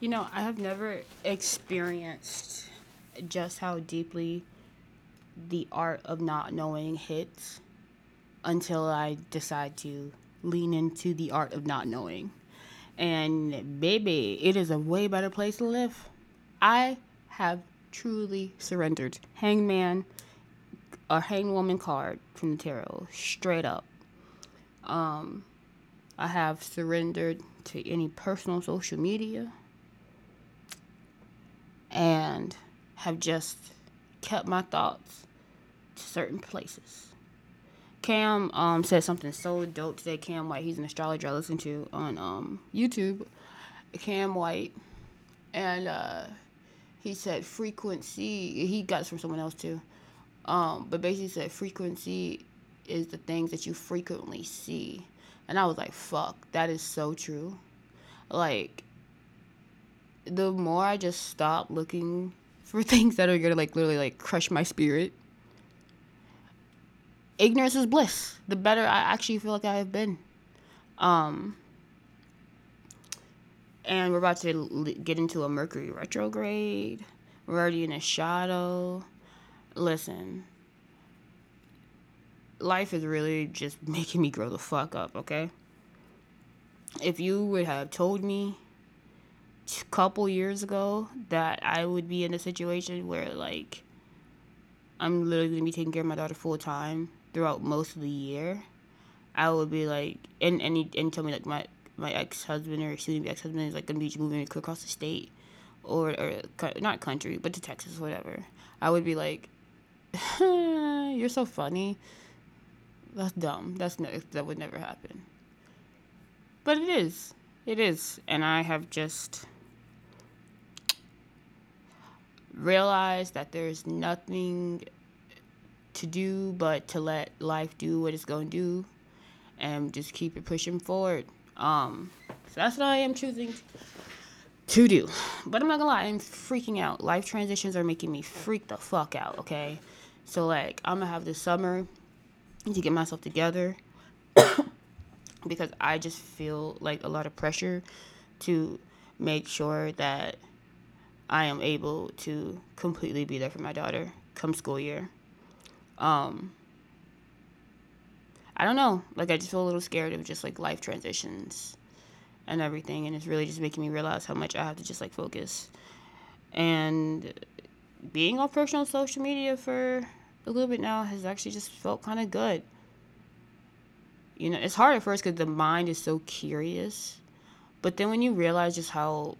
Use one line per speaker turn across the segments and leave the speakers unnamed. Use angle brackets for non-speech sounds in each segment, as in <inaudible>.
You know, I have never experienced just how deeply the art of not knowing hits until I decide to lean into the art of not knowing. And baby, it is a way better place to live. I have truly surrendered. Hangman a hangwoman card from the tarot, straight up. Um, I have surrendered to any personal social media and have just kept my thoughts to certain places. Cam um, said something so dope today. Cam White, he's an astrologer I listen to on um, YouTube. Cam White, and uh, he said frequency. He got this from someone else too. Um, but basically said frequency is the things that you frequently see. And I was like, fuck, that is so true. Like, the more I just stop looking for things that are gonna like literally like crush my spirit, ignorance is bliss. The better I actually feel like I have been. Um, and we're about to get into a Mercury retrograde. We're already in a shadow. Listen, life is really just <laughs> making me grow the fuck up, okay? If you would have told me couple years ago that I would be in a situation where like I'm literally gonna be taking care of my daughter full time throughout most of the year, I would be like, and and he, and tell me like my my ex husband or soon to be ex husband is like gonna be moving across the state, or or not country but to Texas whatever. I would be like, <laughs> you're so funny. That's dumb. That's ne- that would never happen. But it is. It is. And I have just realized that there's nothing to do but to let life do what it's going to do and just keep it pushing forward. Um, so that's what I am choosing to do. But I'm not gonna lie, I'm freaking out. Life transitions are making me freak the fuck out, okay? So like I'm gonna have this summer to get myself together <coughs> because I just feel like a lot of pressure to make sure that I am able to completely be there for my daughter come school year. Um, I don't know. Like I just feel a little scared of just like life transitions and everything and it's really just making me realize how much I have to just like focus. And being off personal social media for a little bit now has actually just felt kind of good. You know, it's hard at first because the mind is so curious, but then when you realize just how,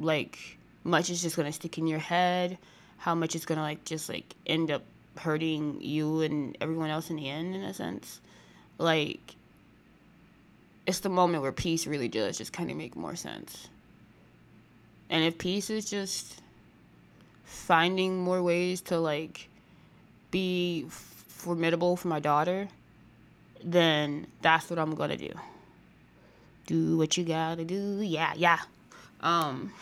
like, much is just gonna stick in your head, how much is gonna like just like end up hurting you and everyone else in the end, in a sense, like, it's the moment where peace really does just kind of make more sense. And if peace is just finding more ways to like be formidable for my daughter, then that's what I'm gonna do. Do what you gotta do. Yeah, yeah. Um.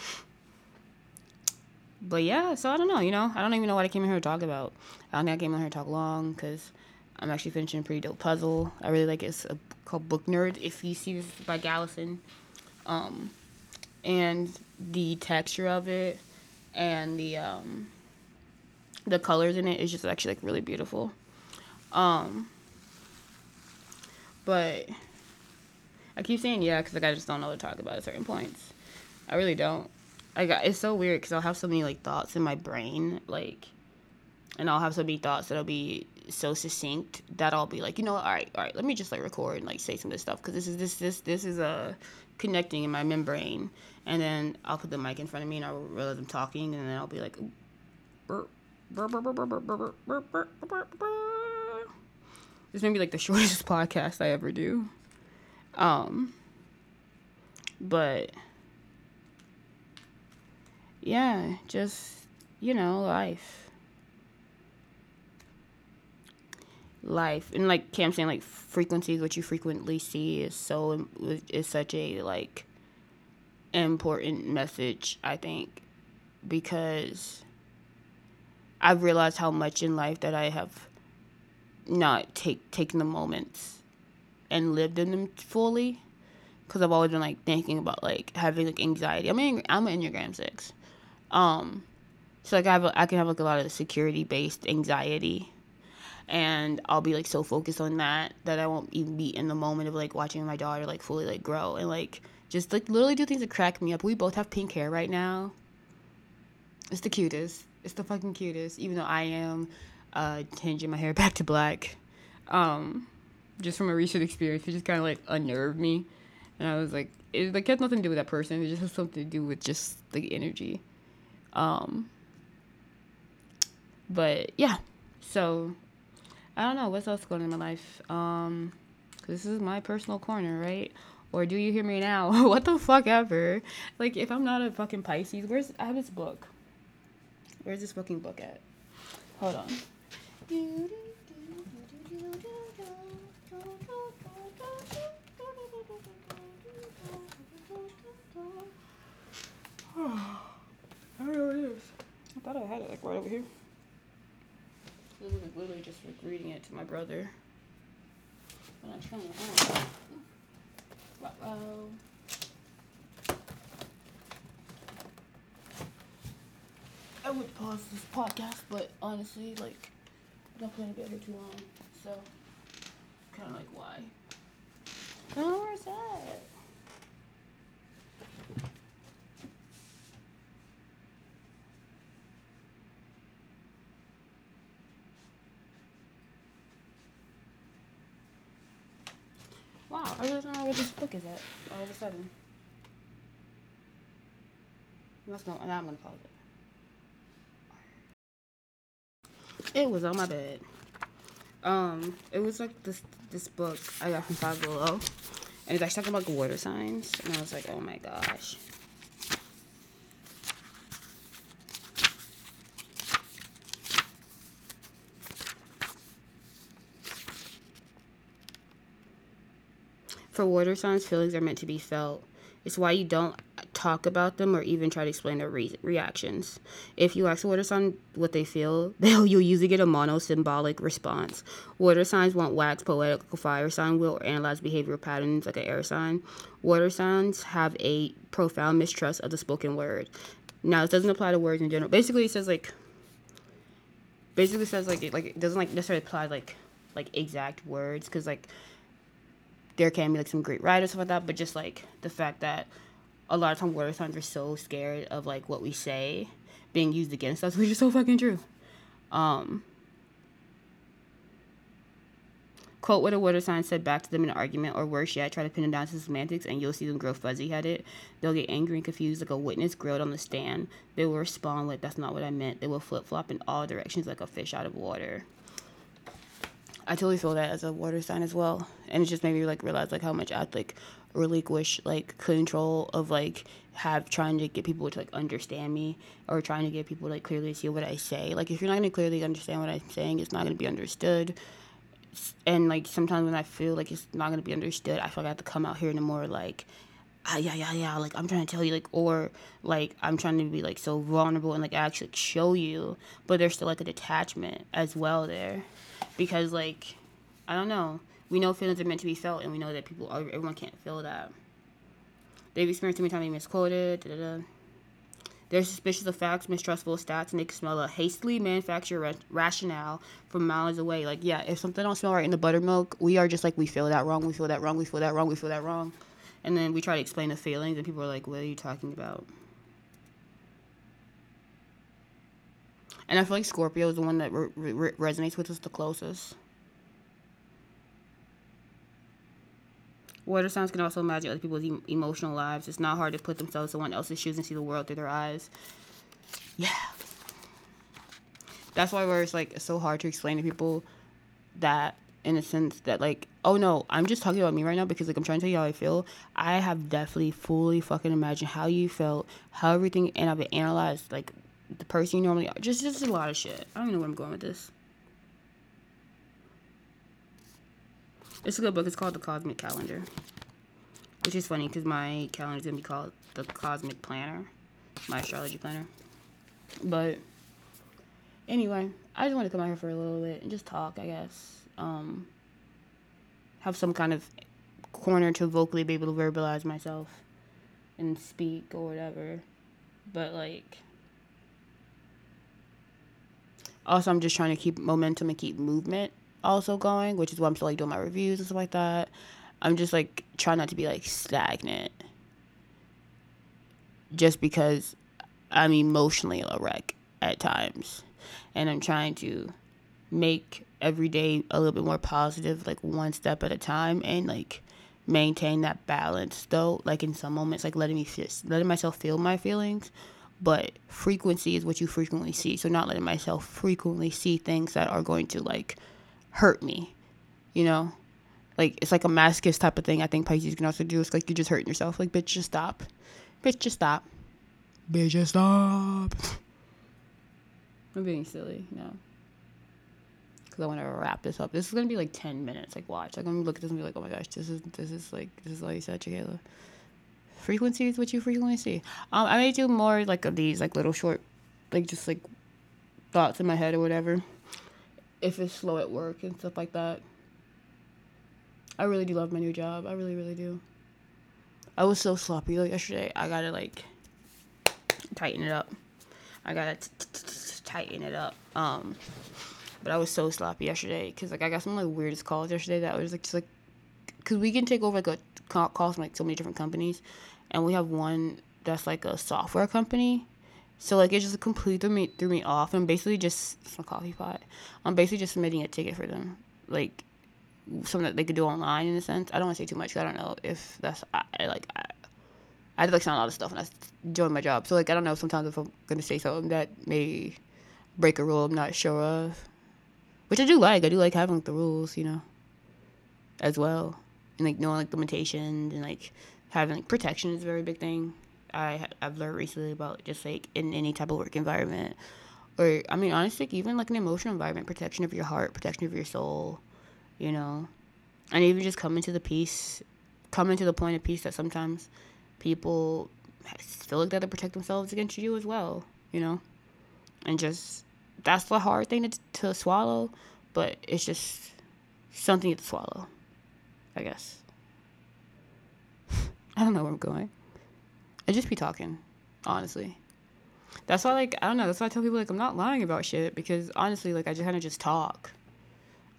But yeah, so I don't know. You know, I don't even know what I came in here to talk about. I don't think I came in here to talk long because I'm actually finishing a pretty dope puzzle. I really like it. It's a, called Book Nerd. If you see this by Galison. Um, and the texture of it and the um the colors in it is just actually like really beautiful. Um, but I keep saying yeah because like I just don't know what to talk about at certain points. I really don't. I got it's so weird because I'll have so many like thoughts in my brain like, and I'll have so many thoughts that'll be so succinct that I'll be like, you know, all right, all right, let me just like record and like say some of this stuff because this is this this this is a uh, connecting in my membrane, and then I'll put the mic in front of me and I'll realize I'm talking, and then I'll be like, this may be like the shortest podcast I ever do. Um, but yeah, just you know, life. Life and like Cam saying, like frequencies, what you frequently see is so is such a like important message. I think because I've realized how much in life that I have not take taken the moments and lived in them fully because I've always been like thinking about like having like anxiety. I mean, I'm an Enneagram six, um, so like I have a, I can have like a lot of security based anxiety, and I'll be like so focused on that that I won't even be in the moment of like watching my daughter like fully like grow and like just like literally do things that crack me up. We both have pink hair right now. It's the cutest. It's the fucking cutest. Even though I am uh, changing my hair back to black, um, just from a recent experience, it just kind of like unnerved me, and I was like, it like has nothing to do with that person. It just has something to do with just the energy. Um, but yeah, so I don't know what's else going on in my life. Um, this is my personal corner, right? Or do you hear me now? <laughs> what the fuck ever? Like, if I'm not a fucking Pisces, where's I have this book? Where's this fucking book at? Hold on. <sighs> <sighs> Where it is. I thought I had it like right over here. Literally just like reading it to my brother. I'm trying to. Uh oh. I would pause this podcast, but honestly, like, I'm not planning to be here too long, so kind of like why. I don't know I don't know where this book is at all of a sudden. Must not, now I'm gonna pause it. It was on my bed. Um, it was like this this book I got from Five Below, and it's actually talking about water signs, and I was like, oh my gosh. For water signs, feelings are meant to be felt. It's why you don't talk about them or even try to explain their re- reactions. If you ask a water sign what they feel, <laughs> they'll you'll usually get a monosyllabic response. Water signs won't wax poetic a fire sign will or analyze behavioral patterns like an air sign. Water signs have a profound mistrust of the spoken word. Now, it doesn't apply to words in general. Basically, it says like. Basically, says like it like it doesn't like necessarily apply like like exact words because like there can be like some great writers stuff like that, but just like the fact that a lot of times water signs are so scared of like what we say being used against us, <laughs> which is so fucking true. Um, quote what a water sign said back to them in an argument, or worse yet, try to pin them down to semantics, and you'll see them grow fuzzy headed. They'll get angry and confused like a witness grilled on the stand. They will respond with, That's not what I meant. They will flip flop in all directions like a fish out of water. I totally feel that as a water sign as well, and it just made me like realize like how much I'd like relinquish like control of like have trying to get people to like understand me or trying to get people like clearly see what I say. Like if you're not gonna clearly understand what I'm saying, it's not gonna be understood. And like sometimes when I feel like it's not gonna be understood, I feel like I have to come out here in a more like ah, yeah, yeah, yeah, like I'm trying to tell you, like, or like I'm trying to be like so vulnerable and like actually show you, but there's still like a detachment as well there because like I don't know. We know feelings are meant to be felt, and we know that people, everyone can't feel that. They've experienced too many times being misquoted. Da, da, da. They're suspicious of facts, mistrustful of stats, and they can smell a hastily manufactured ra- rationale from miles away. Like, yeah, if something don't smell right in the buttermilk, we are just like, we feel that wrong, we feel that wrong, we feel that wrong, we feel that wrong. And then we try to explain the feelings, and people are like, what are you talking about? And I feel like Scorpio is the one that re- re- resonates with us the closest. Water signs can also imagine other people's em- emotional lives. It's not hard to put themselves in someone else's shoes and see the world through their eyes. Yeah. That's why where it's like so hard to explain to people that in a sense that like oh no i'm just talking about me right now because like i'm trying to tell you how i feel i have definitely fully fucking imagined how you felt how everything and i've analyzed like the person you normally are. Just, just a lot of shit. I don't know where I'm going with this. It's a good book. It's called The Cosmic Calendar. Which is funny because my calendar is going to be called The Cosmic Planner. My astrology planner. But anyway, I just want to come out here for a little bit and just talk, I guess. Um, have some kind of corner to vocally be able to verbalize myself and speak or whatever. But like also I'm just trying to keep momentum and keep movement also going, which is why I'm still like doing my reviews and stuff like that. I'm just like trying not to be like stagnant. Just because I'm emotionally a wreck at times. And I'm trying to make every day a little bit more positive, like one step at a time and like maintain that balance though, like in some moments like letting me just letting myself feel my feelings. But frequency is what you frequently see. So not letting myself frequently see things that are going to like hurt me. You know? Like it's like a masochist type of thing I think Pisces can also do. It's like you're just hurting yourself. Like bitch just stop. Bitch just stop. Bitch just stop. I'm being silly, no. Cause I want to wrap this up. This is gonna be like ten minutes. Like watch. Like I'm gonna look at this and be like, oh my gosh, this is this is like this is all you said, Jakayla. Frequency is what you frequently see. Um, I may do more like of these like little short, like just like thoughts in my head or whatever. If it's slow at work and stuff like that. I really do love my new job. I really, really do. I was so sloppy like yesterday. I gotta like tighten it up. I gotta tighten it up. Um, but I was so sloppy yesterday because like I got some like weirdest calls yesterday that was like just like because we can take over like a call from like so many different companies, and we have one that's like a software company. So like it just completely threw me threw me off. and basically just it's coffee pot. I'm basically just submitting a ticket for them, like something that they could do online in a sense. I don't want to say too much. I don't know if that's I, I like I, I to like sign a lot of stuff and I joined my job. So like I don't know sometimes if I'm gonna say something that may break a rule I'm not sure of which I do like. I do like having the rules, you know, as well, and like knowing like limitations and like having like protection is a very big thing. I I've learned recently about just like in any type of work environment, or I mean honestly, even like an emotional environment, protection of your heart, protection of your soul, you know, and even just coming to the peace, coming to the point of peace that sometimes people feel like they have to protect themselves against you as well, you know, and just that's the hard thing to, to swallow, but it's just something to swallow, I guess. <laughs> I don't know where I'm going. I just be talking, honestly. That's why, like, I don't know. That's why I tell people, like, I'm not lying about shit because honestly, like, I just kind of just talk.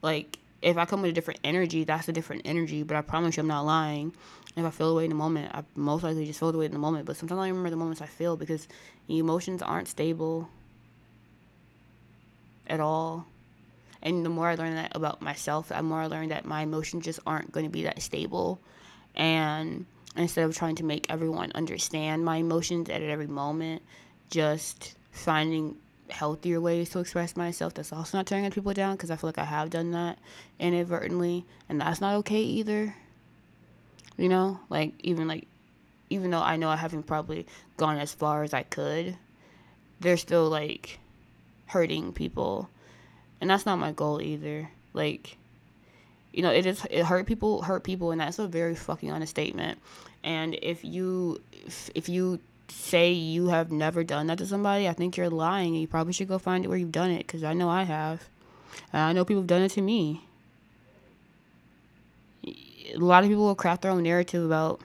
Like, if I come with a different energy, that's a different energy, but I promise you I'm not lying. If I feel the way in the moment, I most likely just feel the way in the moment, but sometimes I remember the moments I feel because emotions aren't stable at all. And the more I learn that about myself, the more I learn that my emotions just aren't going to be that stable. And instead of trying to make everyone understand my emotions at every moment, just finding healthier ways to express myself that's also not tearing people down because I feel like I have done that inadvertently and that's not okay either. You know, like even like even though I know I haven't probably gone as far as I could, they're still like hurting people. And that's not my goal either. Like you know, it is it hurt people hurt people and that's a very fucking honest statement. And if you if, if you say you have never done that to somebody, I think you're lying. You probably should go find it where you've done it because I know I have. And I know people have done it to me. A lot of people will craft their own narrative about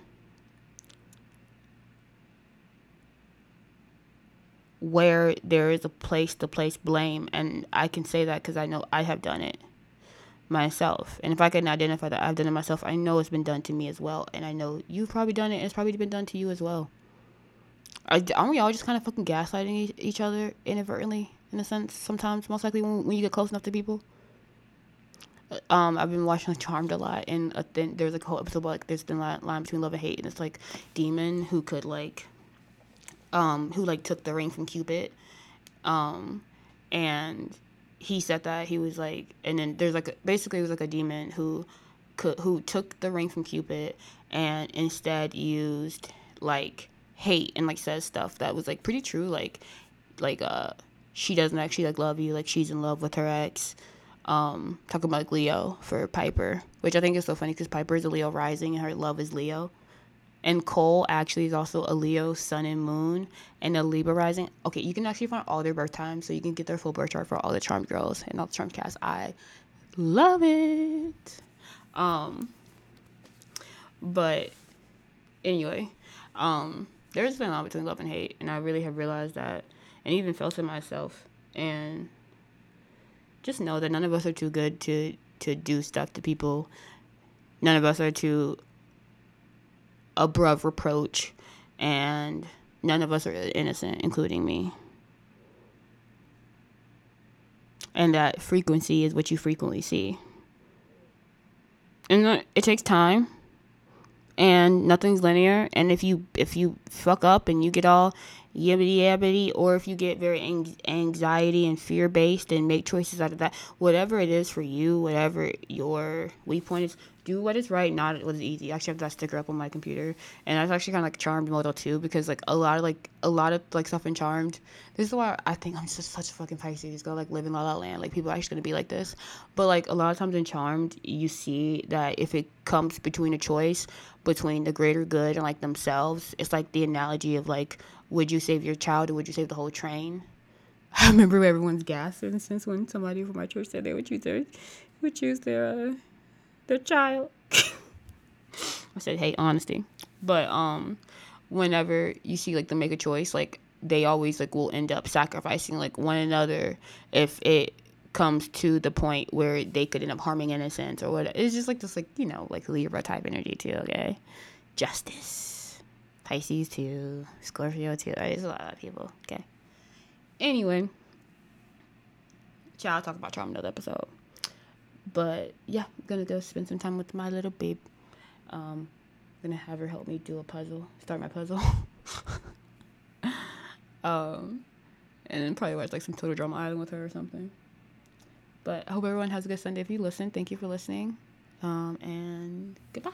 where there is a place to place blame and i can say that because i know i have done it myself. And if i can identify that i've done it myself i know it's been done to me as well and i know you've probably done it and it's probably been done to you as well. I, aren't we all just kind of fucking gaslighting each other inadvertently in a sense sometimes most likely when, when you get close enough to people? Uh, um, I've been watching <laughs> Charmed a lot, and uh, then there's a whole episode about like there's been line, line between love and hate, and it's like demon who could like um, who like took the ring from Cupid, um, and he said that he was like, and then there's like a, basically it was like a demon who could who took the ring from Cupid and instead used like hate and like says stuff that was like pretty true, like like uh she doesn't actually like love you, like she's in love with her ex. Um, talking about like Leo for Piper, which I think is so funny because Piper is a Leo rising and her love is Leo. And Cole actually is also a Leo sun and moon and a Libra rising. Okay, you can actually find all their birth times, so you can get their full birth chart for all the Charmed girls and all the Charmed cast. I love it. Um, But anyway, um, there's been a lot between love and hate, and I really have realized that, and even felt it myself. And just know that none of us are too good to to do stuff to people. None of us are too above reproach, and none of us are innocent, including me. And that frequency is what you frequently see. And it takes time and nothing's linear and if you if you fuck up and you get all yibbity yabbity or if you get very anxiety and fear based and make choices out of that. Whatever it is for you whatever your weak point is do what is right not what is easy. I actually have that sticker up on my computer and that's actually kind of like charmed model too because like a lot of like a lot of like stuff in charmed this is why i think i'm just such a fucking pisces gonna like live in la la land like people are actually gonna be like this. But like a lot of times in charmed you see that if it comes between a choice between the greater good and like themselves it's like the analogy of like would you save your child or would you save the whole train? <laughs> I remember everyone's gasping since when somebody from my church said they would choose their would choose their uh, their child. <laughs> I said, hey, honesty. But um, whenever you see like them make a choice, like they always like will end up sacrificing like one another if it comes to the point where they could end up harming innocence or what. It's just like this like you know like Libra type energy too. Okay, justice. Pisces too, Scorpio too. There's a lot of people. Okay. Anyway, y'all talk about trauma another episode. But yeah, I'm gonna go spend some time with my little babe. Um, gonna have her help me do a puzzle, start my puzzle. <laughs> um, and then probably watch like some Total Drama Island with her or something. But I hope everyone has a good Sunday. If you listen, thank you for listening. Um, and goodbye.